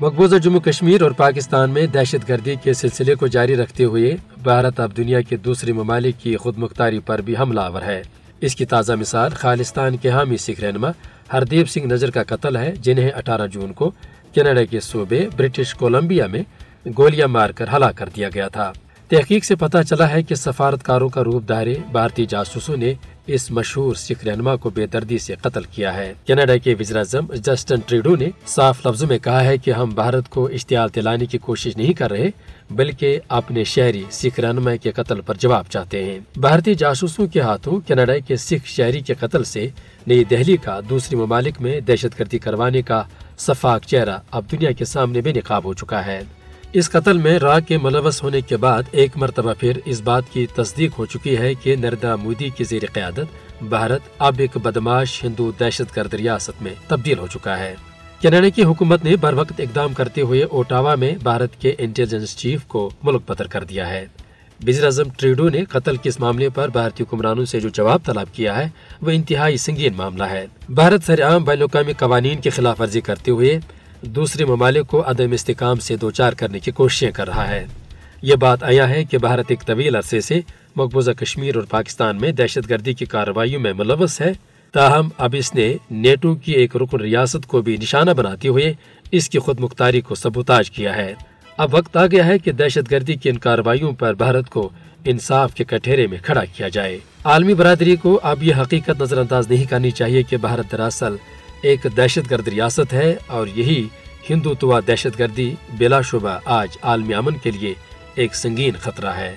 مقبوضہ جموں کشمیر اور پاکستان میں دہشت گردی کے سلسلے کو جاری رکھتے ہوئے بھارت اب دنیا کے دوسرے ممالک کی خود مختاری پر بھی حملہ آور ہے۔ اس کی تازہ مثال خالستان کے حامی سکھ رہنما ہردیپ سنگھ نظر کا قتل ہے، جنہیں اٹھارہ جون کو کینیڈا کے صوبے برٹش کولمبیا میں گولیاں مار کر ہلاک کر دیا گیا تھا۔ تحقیق سے پتہ چلا ہے کہ سفارتکاروں کا روپ دھارے بھارتی جاسوسوں نے اس مشہور سکھ رہنما کو بے دردی سے قتل کیا ہے۔ کینیڈا کے وزیر اعظم جسٹن ٹریڈو نے صاف لفظوں میں کہا ہے کہ ہم بھارت کو اشتعال دلانے کی کوشش نہیں کر رہے، بلکہ اپنے شہری سکھ رہنما کے قتل پر جواب چاہتے ہیں۔ بھارتی جاسوسوں کے ہاتھوں کینیڈا کے سکھ شہری کے قتل سے نئی دہلی کا دوسری ممالک میں دہشت گردی کروانے کا صفاق چہرہ اب دنیا کے سامنے بے نقاب ہو چکا ہے۔ اس قتل میں را کے ملوث ہونے کے بعد ایک مرتبہ پھر اس بات کی تصدیق ہو چکی ہے کہ نردرا مودی کی زیر قیادت بھارت اب ایک بدماش ہندو دہشت گرد ریاست میں تبدیل ہو چکا ہے۔ کینیڈا کی حکومت نے بر وقت اقدام کرتے ہوئے اوٹاوا میں بھارت کے انٹیلیجنس چیف کو ملک بدر کر دیا ہے۔ وزیر اعظم ٹریڈو نے قتل کے اس معاملے پر بھارتی حکمرانوں سے جو جواب طلب کیا ہے وہ انتہائی سنگین معاملہ ہے۔ بھارت سر عام بین الاقوامی قوانین کی خلاف ورزی کرتے ہوئے دوسرے ممالک کو عدم استحکام سے دوچار کرنے کی کوششیں کر رہا ہے۔ یہ بات آیا ہے کہ بھارت ایک طویل عرصے سے مقبوضہ کشمیر اور پاکستان میں دہشت گردی کی کارروائیوں میں ملوث ہے۔ تاہم، اب اس نے نیٹو کی ایک رکن ریاست کو بھی نشانہ بناتے ہوئے اس کی خود مختاری کو سبوتاج کیا ہے۔ اب وقت آ گیا ہے کہ دہشت گردی کی ان کارروائیوں پر بھارت کو انصاف کے کٹہرے میں کھڑا کیا جائے۔ عالمی برادری کو اب یہ حقیقت نظر انداز نہیں کرنی چاہیے کہ بھارت دراصل ایک دہشت گرد ریاست ہے اور یہی ہندوتوا دہشت گردی بلا شبہ آج عالمی امن کے لیے ایک سنگین خطرہ ہے۔